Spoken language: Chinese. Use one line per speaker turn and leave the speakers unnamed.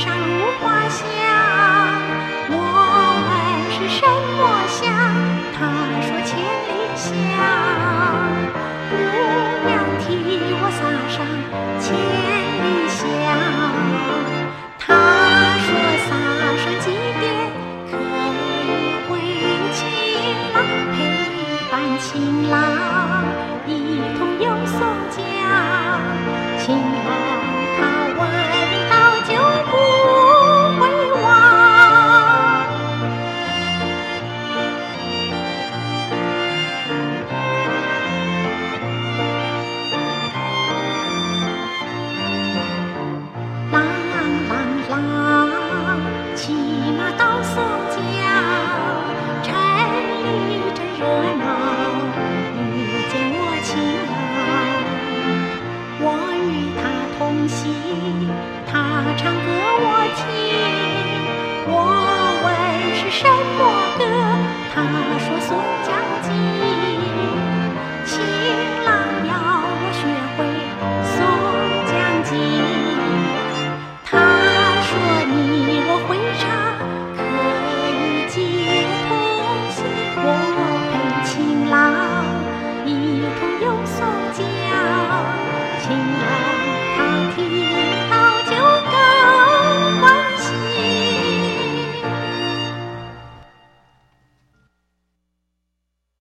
上山花香，我问是什么香？他说千里香。姑娘替我撒上千里香。他说撒上几点，可以为情郎陪伴情郎。You.